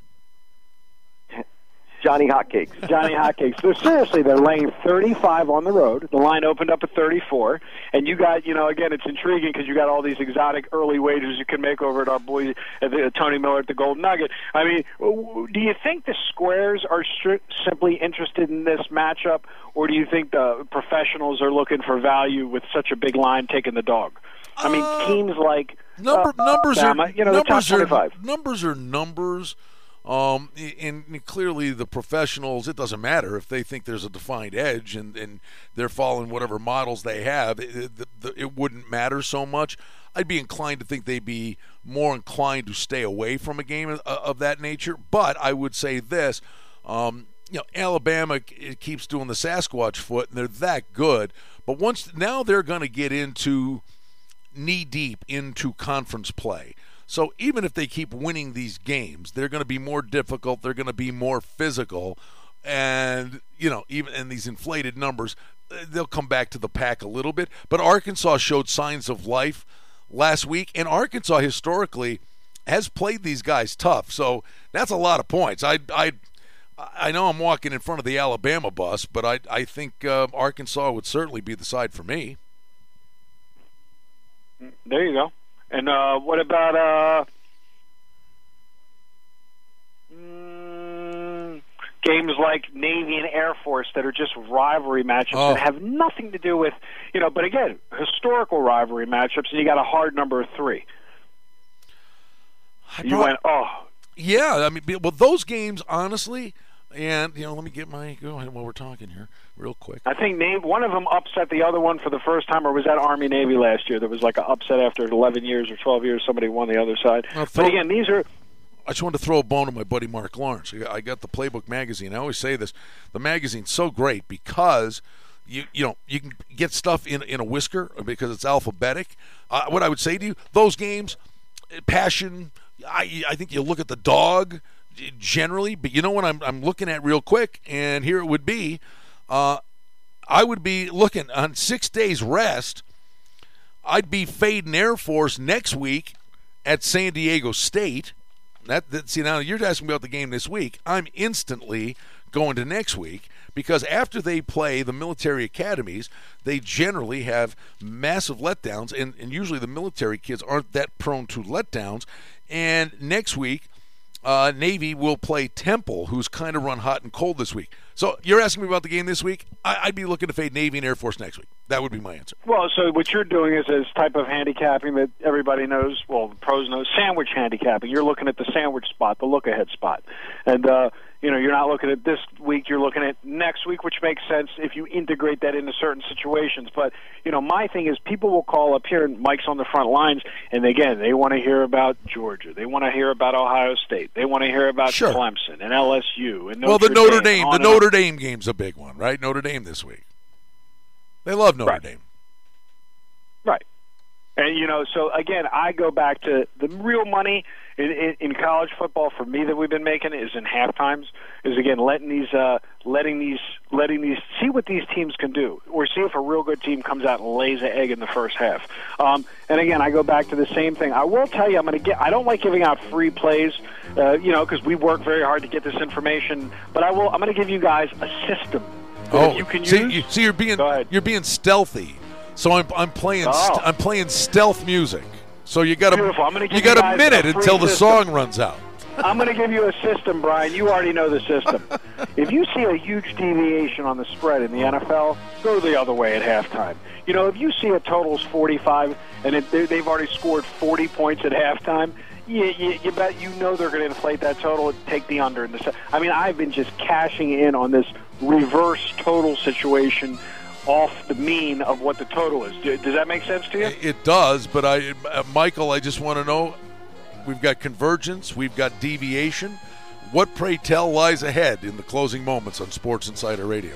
Johnny Hotcakes. Johnny Hotcakes. So seriously, they're laying 35 on the road. The line opened up at 34, and you got, you know, again, it's intriguing because you got all these exotic early wagers you can make over at our boy at the, Tony Miller at the Golden Nugget. I mean, do you think the squares are stri- simply interested in this matchup, or do you think the professionals are looking for value with such a big line taking the dog? I mean, uh, teams like number, uh, numbers Bama, are you know, numbers are numbers are numbers. Um, and, clearly, the professionals, it doesn't matter if they think there's a defined edge and, and they're following whatever models they have, it, it, it wouldn't matter so much. I'd be inclined to think they'd be more inclined to stay away from a game of, of that nature. But I would say this um, you know, Alabama keeps doing the Sasquatch foot, and they're that good. But once now they're going to get into knee deep into conference play. So even if they keep winning these games, they're going to be more difficult. They're going to be more physical, and you know, even in these inflated numbers, uh, they'll come back to the pack a little bit. But Arkansas showed signs of life last week, and Arkansas historically has played these guys tough. So that's a lot of points. I I I know I'm walking in front of the Alabama bus, but I I think uh, Arkansas would certainly be the side for me. There you go. And uh, what about uh, mm, games like Navy and Air Force that are just rivalry matchups Oh. that have nothing to do with, you know, but again, historical rivalry matchups, and you got a hard number of three. You prob- went, oh, Yeah, I mean, be- well, those games, honestly, and you know, let me get my go ahead while we're talking here, real quick. I think name, one of them upset the other one for the first time, or was that Army Navy last year? There was like an upset after 11 years or 12 years, somebody won the other side. Now, throw- but again, these are I just wanted to throw a bone to my buddy Marc Lawrence. I got the Playbook magazine. I always say this: the magazine's so great because you you know you can get stuff in in a whisker because it's alphabetic. Uh, what I would say to you, those games, eh, passion. I I think you look at the dog generally, but you know what I'm I'm looking at real quick, and here it would be. Uh, I would be looking on six days rest. I'd be fading Air Force next week at San Diego State. That, that see now you're asking about the game this week. I'm instantly going to next week because after they play the military academies, they generally have massive letdowns, and, and usually the military kids aren't that prone to letdowns. And next week, uh, Navy will play Temple, who's kind of run hot and cold this week. So you're asking me about the game this week? I, I'd be looking to fade Navy and Air Force next week. That would be my answer. Well, so what you're doing is this type of handicapping that everybody knows, well, the pros know, sandwich handicapping. You're looking at the sandwich spot, the look ahead spot. And, uh, you know, you're not looking at this week, you're looking at next week, which makes sense if you integrate that into certain situations. But, you know, my thing is people will call up here, and Mike's on the front lines, and again, they want to hear about Georgia. They want to hear about Ohio State. They want to hear about Sure. Clemson and LSU. And well, the Notre Dame, on the and on. Notre Dame game's a big one, right? Notre Dame this week. They love Notre Dame. Right. And you know, so again, I go back to the real money in, in, in college football for me that we've been making is in half times. Is again letting these, uh, letting these, letting these see what these teams can do, or see if a real good team comes out and lays an egg in the first half. Um, and again, I go back to the same thing. I will tell you, I'm going to get. I don't like giving out free plays, uh, you know, because we work very hard to get this information. But I will. I'm going to give you guys a system that Oh, you can see, use. you, see, you're being you're being stealthy. So I'm I'm playing Oh. st- I'm playing stealth music. So you got Beautiful. I'm gonna a you got you a minute a until the system. song runs out. I'm going to give you a system, Brian. You already know the system. if you see a huge deviation on the spread in the NFL, go the other way at halftime. You know, if you see a total's 45 and it, they- they've already scored 40 points at halftime, you, you, you bet you know they're going to inflate that total and take the under. In the I mean, I've been just cashing in on this reverse total situation off the mean of what the total is. Does that make sense to you? It does, but I, Michael, I just want to know: we've got convergence, we've got deviation. What, pray tell, lies ahead in the closing moments on Sports Insider Radio?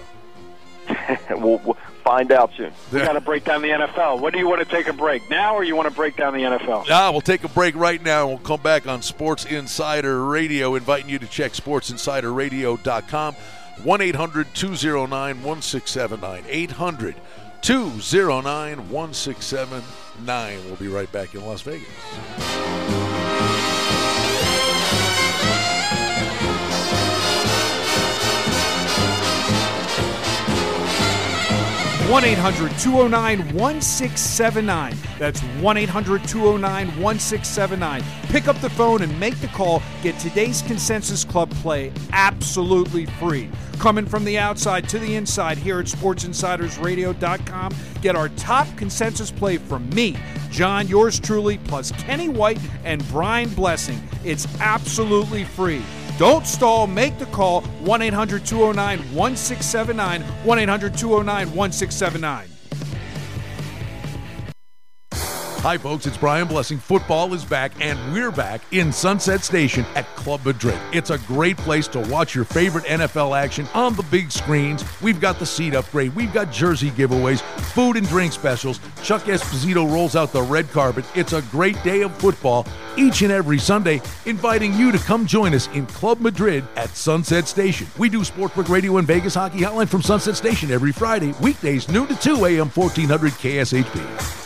we'll, we'll find out soon. We got to break down the NFL. When do you want to take a break? Now, or you want to break down the NFL? Ah, we'll take a break right now and we'll come back on Sports Insider Radio, inviting you to check sportsinsiderradio.com. 1 800 209 1679. 800 209 1679. We'll be right back in Las Vegas. 1 800 209 1679. That's 1 800 209 1679. Pick up the phone and make the call. Get today's Consensus Club play absolutely free. Coming from the outside to the inside here at SportsInsidersRadio.com. Get our top consensus play from me, John, yours truly, plus Kenny White and Brian Blessing. It's absolutely free. Don't stall. Make the call 1 800 209 1679. 1 800 209 1679. Hi, folks, it's Brian Blessing. Football is back, and we're back in Sunset Station at Club Madrid. It's a great place to watch your favorite NFL action on the big screens. We've got the seat upgrade, we've got jersey giveaways, food and drink specials. Chuck Esposito rolls out the red carpet. It's a great day of football each and every Sunday, inviting you to come join us in Club Madrid at Sunset Station. We do Sportsbook Radio and Vegas Hockey Hotline from Sunset Station every Friday, weekdays, noon to 2 a.m., 1400 KSHP.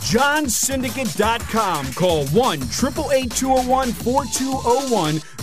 JohnSyndicate.com. Call 1 888 201 4201.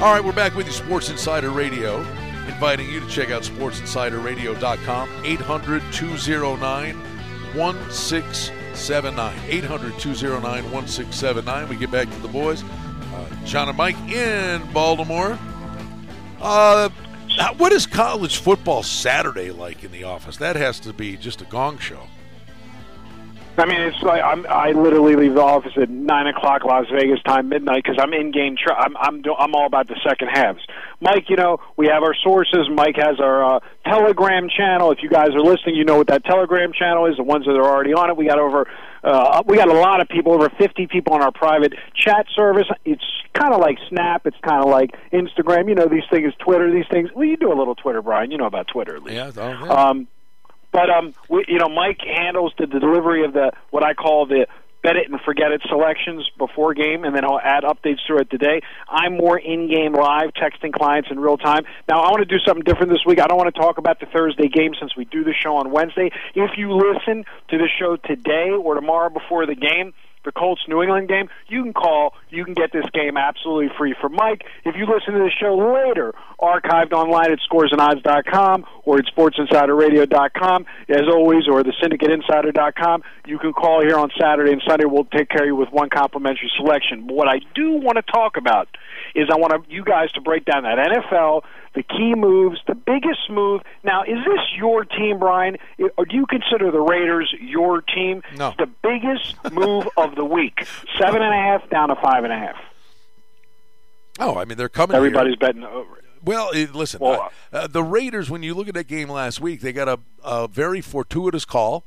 All right, we're back with you, Sports Insider Radio. Inviting you to check out sportsinsiderradio.com, 800 209 1679. 800 209 1679. We get back to the boys. Uh, John and Mike in Baltimore. Uh, what is college football Saturday like in the office? That has to be just a gong show. I mean, it's like I'm, I literally leave the office at nine o'clock Las Vegas time, midnight, because I'm in game. Tra- I'm I'm do- I'm all about the second halves. Mike, you know, we have our sources. Mike has our uh, Telegram channel. If you guys are listening, you know what that Telegram channel is. The ones that are already on it. We got over, uh, we got a lot of people, over 50 people on our private chat service. It's kind of like Snap. It's kind of like Instagram. You know, these things, Twitter. These things. Well, you do a little Twitter, Brian. You know about Twitter, at least. Yeah, oh, yeah. Um, but um, we, you know, Mike handles the delivery of the what I call the bet it and forget it selections before game, and then I'll add updates throughout it today. I'm more in-game live, texting clients in real time. Now, I want to do something different this week. I don't want to talk about the Thursday game since we do the show on Wednesday. If you listen to the show today or tomorrow before the game, the Colts New England game, you can call. You can get this game absolutely free from Mike. If you listen to the show later, archived online at scoresandodds.com or at sportsinsiderradio.com, as always, or the syndicateinsider.com, you can call here on Saturday and Sunday. We'll take care of you with one complimentary selection. But what I do want to talk about is I want you guys to break down that NFL, the key moves, the biggest move. Now, is this your team, Brian, or do you consider the Raiders your team? No. The biggest move of the week, seven and a half down to five and a half. Oh, I mean, they're coming. Everybody's here. betting over it. Well, eh, listen, Well, uh, uh, the Raiders. When you look at that game last week, they got a, a very fortuitous call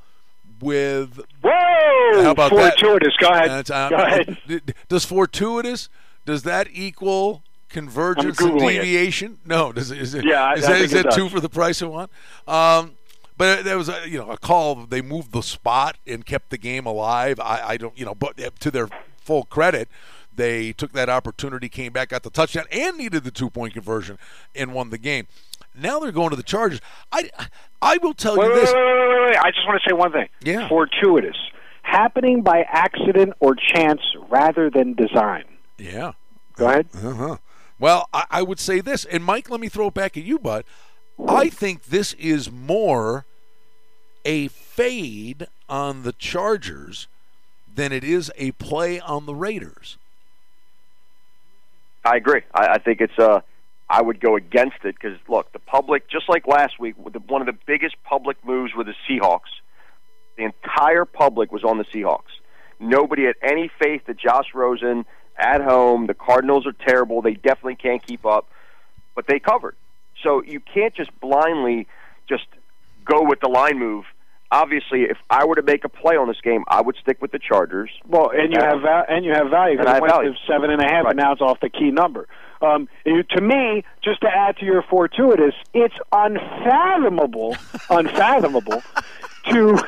with. Whoa! How about fortuitous. that? Go ahead. Uh, Go ahead. Does fortuitous? Does that equal convergence and Googling it. deviation? No. Does it? Is it? Yeah, I- Is I that, think is it that two for the price of one? Um, but there was a you know a call. They moved the spot and kept the game alive. I, I don't you know, but to their full credit, they took that opportunity, came back, got the touchdown, and needed the two point conversion and won the game. Now they're going to the Chargers. I I will tell Wait, you this. wait, wait, wait, wait. I just want to say one thing. Yeah. Fortuitous. Happening by accident or chance rather than design. Yeah. Go ahead. Uh-huh. Well, I, I would say this, and Mike, let me throw it back at you, bud. I think this is more a fade on the Chargers than it is a play on the Raiders. I agree. I, I think it's uh I would go against it because look, the public, just like last week, one of the biggest public moves were the Seahawks. The entire public was on the Seahawks. Nobody had any faith that Josh Rosen at home. The Cardinals are terrible. They definitely can't keep up, but they covered. So you can't just blindly just go with the line move. Obviously, if I were to make a play on this game, I would stick with the Chargers. Well, and you have va- and you have value because it went value. to seven and a half, Right. and now it's off the key number. Um, to me, just to add to your fortuitous, it's unfathomable, unfathomable to,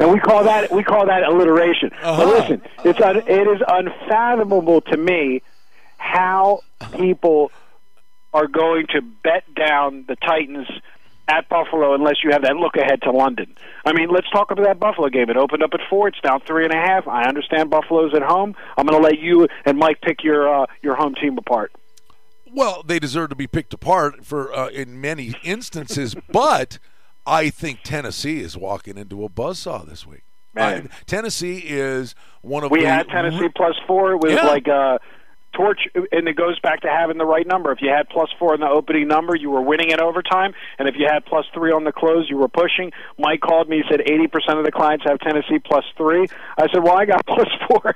and we call that we call that alliteration. But listen, it's un, it is unfathomable to me how people are going to bet down the Titans at Buffalo unless you have that look ahead to London. I mean, let's talk about that Buffalo game. It opened up at four. It's now three and a half. I understand Buffalo's at home. I'm going to let you and Mike pick your uh, your home team apart. Well, they deserve to be picked apart for uh, in many instances, but I think Tennessee is walking into a buzzsaw this week. Man. I- Tennessee is one of We the had Tennessee plus four. It was Yeah. like a torch, and it goes back to having the right number. If you had plus four in the opening number, you were winning at overtime, and if you had plus three on the close, you were pushing. Mike called me. He said eighty percent of the clients have Tennessee plus three. I said, well, I got plus four,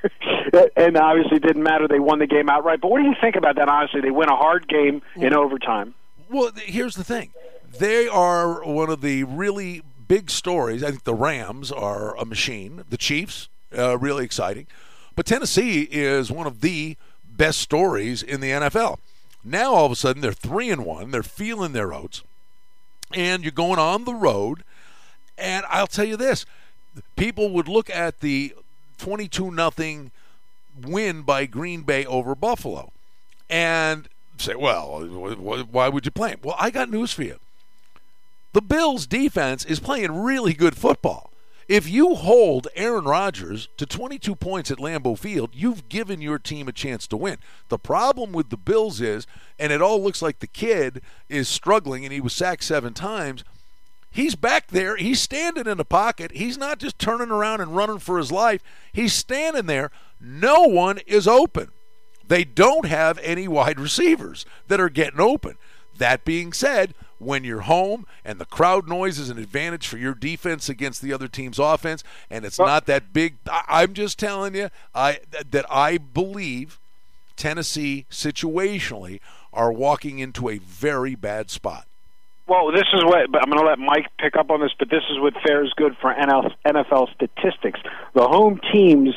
and obviously it didn't matter. They won the game outright. But what do you think about that? Honestly, they win a hard game in overtime. Well, here's the thing. They are one of the really big stories. I think the Rams are a machine. The Chiefs, uh, really exciting. But Tennessee is one of the best stories in the NFL. Now all of a sudden they're three and one. They're feeling their oats, and you're going on the road. And I'll tell you this: people would look at the 22 nothing win by Green Bay over Buffalo, and say, "Well, wh- wh- why would you play him?" Well, I got news for you. The Bills' defense is playing really good football. If you hold Aaron Rodgers to 22 points at Lambeau Field, you've given your team a chance to win. The problem with the Bills is, and it all looks like the kid is struggling and he was sacked seven times. He's back there. He's standing in the pocket. He's not just turning around and running for his life. He's standing there. No one is open. They don't have any wide receivers that are getting open. That being said, when you're home and the crowd noise is an advantage for your defense against the other team's offense, and it's not that big, I'm just telling you, I that I believe Tennessee situationally are walking into a very bad spot. Well, this is what but I'm going to let Mike pick up on this, but this is what fares good for NFL statistics. The home teams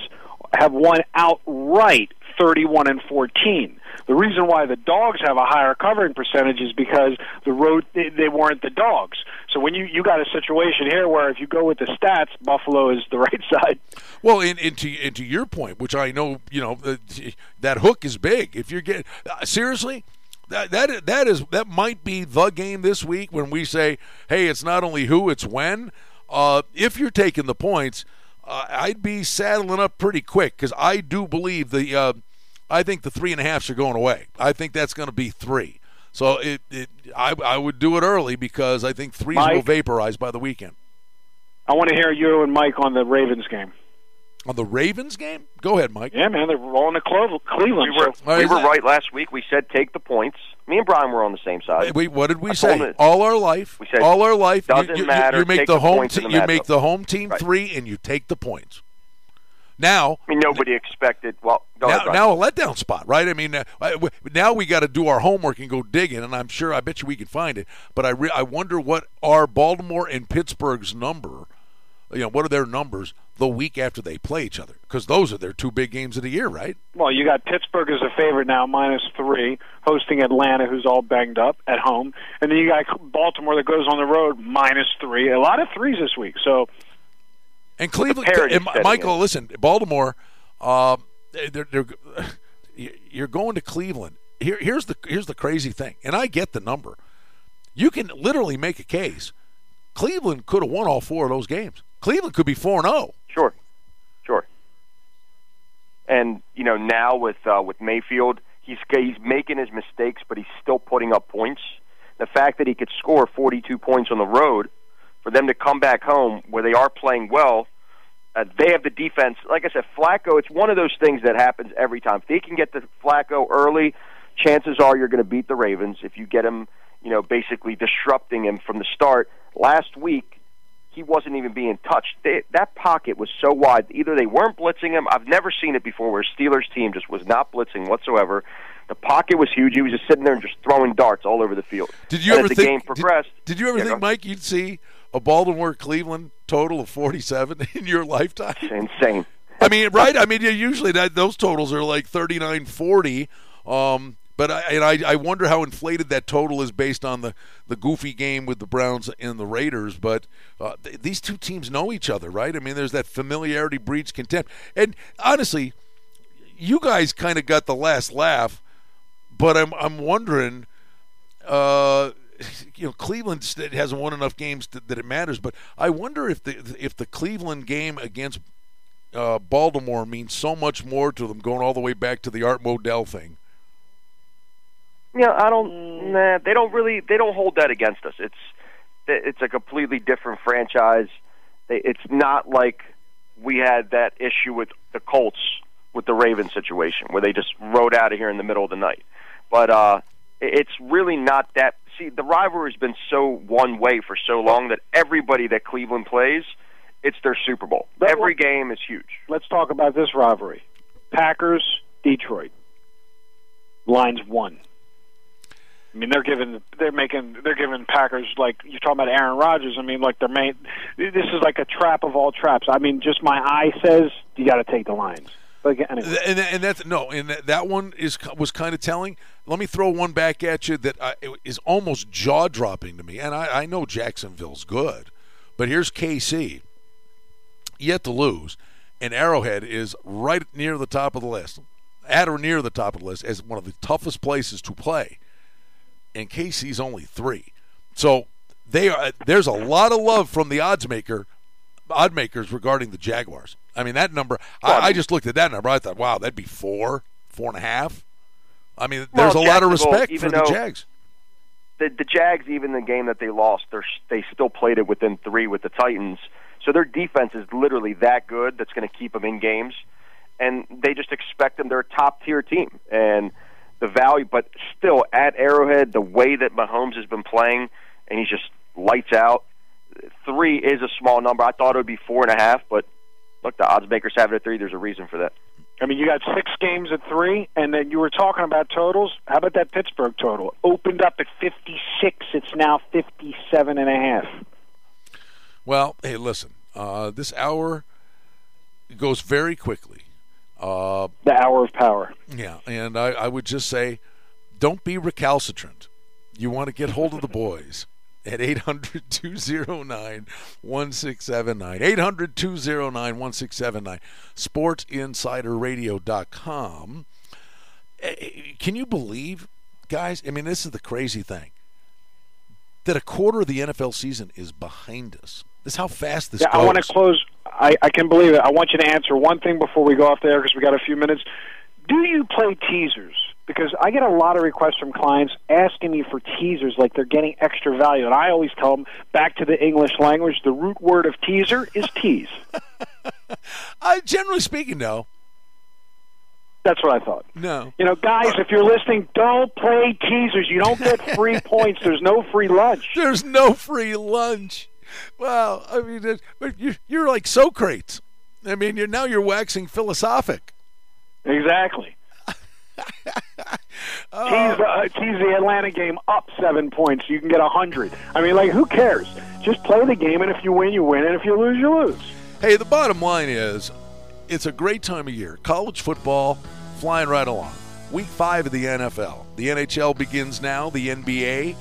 have won outright 31 and 14. The reason why the dogs have a higher covering percentage is because the road they, they weren't the dogs. So when you you got a situation here where if you go with the stats, Buffalo is the right side. Well, and, and to and to your point, which I know, you know, uh, that hook is big. If you're getting uh, seriously, that that that is that might be the game this week when we say, hey, it's not only who, it's when. Uh, if you're taking the points, uh, I'd be saddling up pretty quick because I do believe the. Uh, I think the three and a halfs are going away. I think that's going to be three. So it, it I, I would do it early because I think threes will vaporize by the weekend. I want to hear you and Mike on the Ravens game. On the Ravens game, go ahead, Mike. Yeah, man, they're rolling to Cleve- Cleveland. We were, so- we were right last week. We said take the points. Me and Brian were on the same side. Wait, what did we I say? All our life, We said, all our life. you- doesn't you, you- matter, You make take the the home. points te- in the you make the home team Right. three, and you take the points. Now, I mean, nobody expected. Well, go now, ahead, now a letdown spot, right? I mean, uh, now we got to do our homework and go digging, and I'm sure, I bet you we can find it. But I, re- I wonder what are Baltimore and Pittsburgh's number. You know, what are their numbers the week after they play each other? Because those are their two big games of the year, right? Well, you got Pittsburgh as a favorite now, minus three, hosting Atlanta, who's all banged up at home, and then you got Baltimore that goes on the road, minus three. A lot of threes this week. So And Cleveland, and Michael, listen, Baltimore, uh, they're, they're, you're going to Cleveland. Here, here's the here's the crazy thing, and I get the number. You can literally make a case. Cleveland could have won all four of those games. Cleveland could be four and oh. zero. Sure, sure. And you know now with uh, with Mayfield, he's he's making his mistakes, but he's still putting up points. The fact that he could score 42 points on the road, for them to come back home where they are playing well, uh, they have the defense. Like I said, Flacco. It's one of those things that happens every time. If they can get to Flacco early, chances are you're going to beat the Ravens. If you get him, you know, basically disrupting him from the start. Last week, he wasn't even being touched. They, that pocket was so wide. Either they weren't blitzing him. I've never seen it before where Steelers team just was not blitzing whatsoever. The pocket was huge. He was just sitting there and just throwing darts all over the field. Did you And ever as the think? game did- progressed? Did, you ever Yeah, think, Mike, you'd see a Baltimore Cleveland total of forty-seven in your lifetime? Insane. I mean, right? I mean, usually that those totals are like 39 40. Um, but I, and I, I wonder how inflated that total is based on the, the goofy game with the Browns and the Raiders. But uh, th- these two teams know each other, right? I mean, there's that familiarity breeds contempt. And honestly, you guys kind of got the last laugh, but I'm I'm wondering, uh, you know, Cleveland hasn't won enough games to, that it matters. But I wonder if the if the Cleveland game against uh, Baltimore means so much more to them, going all the way back to the Art Modell thing. Yeah, I don't. Nah, they don't really. They don't hold that against us. It's it's a completely different franchise. It's not like we had that issue with the Colts with the Ravens situation where they just rode out of here in the middle of the night. But uh, it's really not that. See, the rivalry's been so one way for so long that everybody that Cleveland plays, it's their Super Bowl. Every game is huge. Let's talk about this rivalry: Packers, Detroit. Lines one. I mean, they're giving, they're making, they're giving Packers like you're talking about Aaron Rodgers. I mean, like they're main. This is like a trap of all traps. I mean, just my eye says you got to take the lines. But anyway. And, and that's no, and that, one is was kind of telling. Let me throw one back at you that uh, is almost jaw dropping to me. And I, I know Jacksonville's good, but here's KC, yet to lose, and Arrowhead is right near the top of the list, at or near the top of the list as one of the toughest places to play and KC's only three. So they are. There's a lot of love from the odds maker, odd makers regarding the Jaguars. I mean that number. I, I just looked at that number. I thought, wow, that'd be four, four and a half. I mean, there's well, a lot of respect for the Jags. The, the Jags, even the game that they lost, they they still played it within three with the Titans. So their defense is literally that good. That's going to keep them in games, and they just expect them. They're a top tier team, and the value, but still at Arrowhead, the way that Mahomes has been playing, and he's just lights out. Three is a small number. I thought it would be four and a half, but look, the odds makers have it at three. There's a reason for that. I mean, you got six games at three, and then you were talking about totals. How about that Pittsburgh total? Opened up at 56. It's now 57 and a half. Well, hey, listen, uh, this hour goes very quickly. Uh, the hour of power. Yeah, and I, I would just say, don't be recalcitrant. You want to get hold of the boys at 800 209 1679. 800 209 1679. SportsInsiderRadio.com. Eh, Can you believe, guys? I mean, this is the crazy thing that a quarter of the NFL season is behind us. This is how fast this yeah, goes. I want to close. I, I can believe it. I want you to answer one thing before we go off there because we got a few minutes. Do you play teasers? Because I get a lot of requests from clients asking me for teasers, like they're getting extra value, and I always tell them back to the English language. The root word of teaser is tease. I uh, generally speaking, no. That's what I thought. No. You know, guys, if you're listening, don't play teasers. You don't get free points. There's no free lunch. There's no free lunch. Wow, I mean, it- but you, you're like Socrates. I mean, you're now you're waxing philosophic. Exactly. Oh. tease, the, uh, tease the Atlanta game up seven points. You can get a hundred. I mean, like, who cares? Just play the game, and if you win, you win, and if you lose, you lose. Hey, the bottom line is, it's a great time of year. College football flying right along. Week five of the NFL. The NHL begins now. The NBA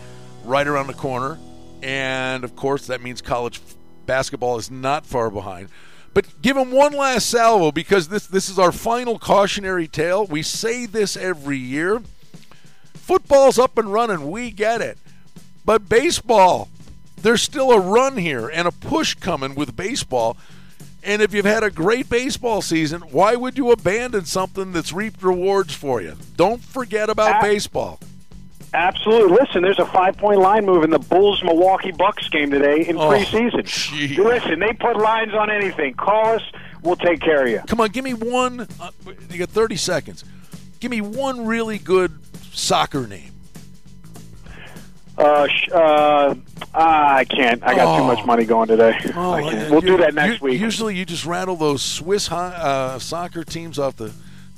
right around the corner, and of course that means college basketball is not far behind. But give them one last salvo because this this is our final cautionary tale. We say this every year. Football's up and running. We get it. But baseball, there's still a run here and a push coming with baseball. And if you've had a great baseball season, why would you abandon something that's reaped rewards for you? Don't forget about ah. baseball. Absolutely. Listen, there's a five point line move in the Bulls Milwaukee Bucks game today in Oh, preseason. Listen, they put lines on anything. Call us, we'll take care of you. Come on, give me one. Uh, you got 30 seconds. Give me one really good soccer name. Uh, sh- uh, ah, I can't. I got too Oh. much money going today. Oh. We'll you- do that next you- week. Usually, you just rattle those Swiss hi- uh, soccer teams off the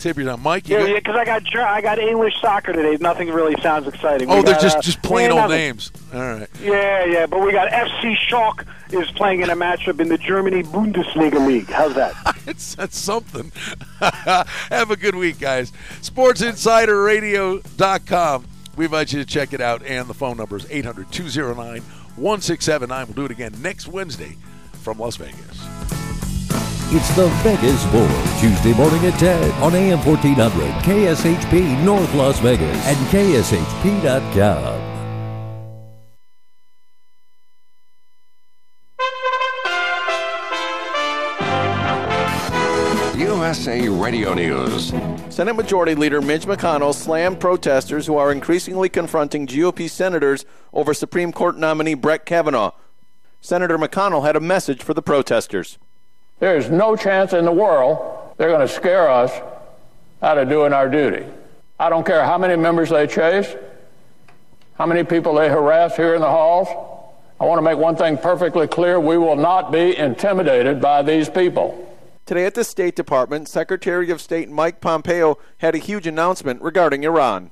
your. Mike, Yeah, got- yeah, because I got I got English soccer today. Nothing really sounds exciting. oh, We they're got, just uh, just plain old nothing. names. All right. Yeah, yeah, but we got FC Schalke is playing in a matchup in the Germany Bundesliga league. How's that? it's that's something. Have a good week, guys. SportsInsiderRadio.com. We invite you to check it out, and the phone number is 800 209 1679. We'll do it again next Wednesday from Las Vegas. It's the Vegas Bowl, Tuesday morning at 10 on AM 1400, KSHP North Las Vegas, and KSHP.com. USA Radio News. Senate Majority Leader Mitch McConnell slammed protesters who are increasingly confronting GOP senators over Supreme Court nominee Brett Kavanaugh. Senator McConnell had a message for the protesters. There is no chance in the world they're going to scare us out of doing our duty. I don't care how many members they chase, how many people they harass here in the halls. I want to make one thing perfectly clear we will not be intimidated by these people. Today at the State Department, Secretary of State Mike Pompeo had a huge announcement regarding Iran.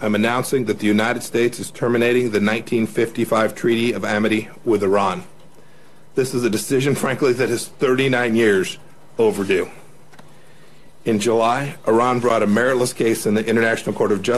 I'm announcing that the United States is terminating the 1955 Treaty of Amity with Iran. This is a decision, frankly, that is 39 years overdue. In July, Iran brought a meritless case in the International Court of Justice.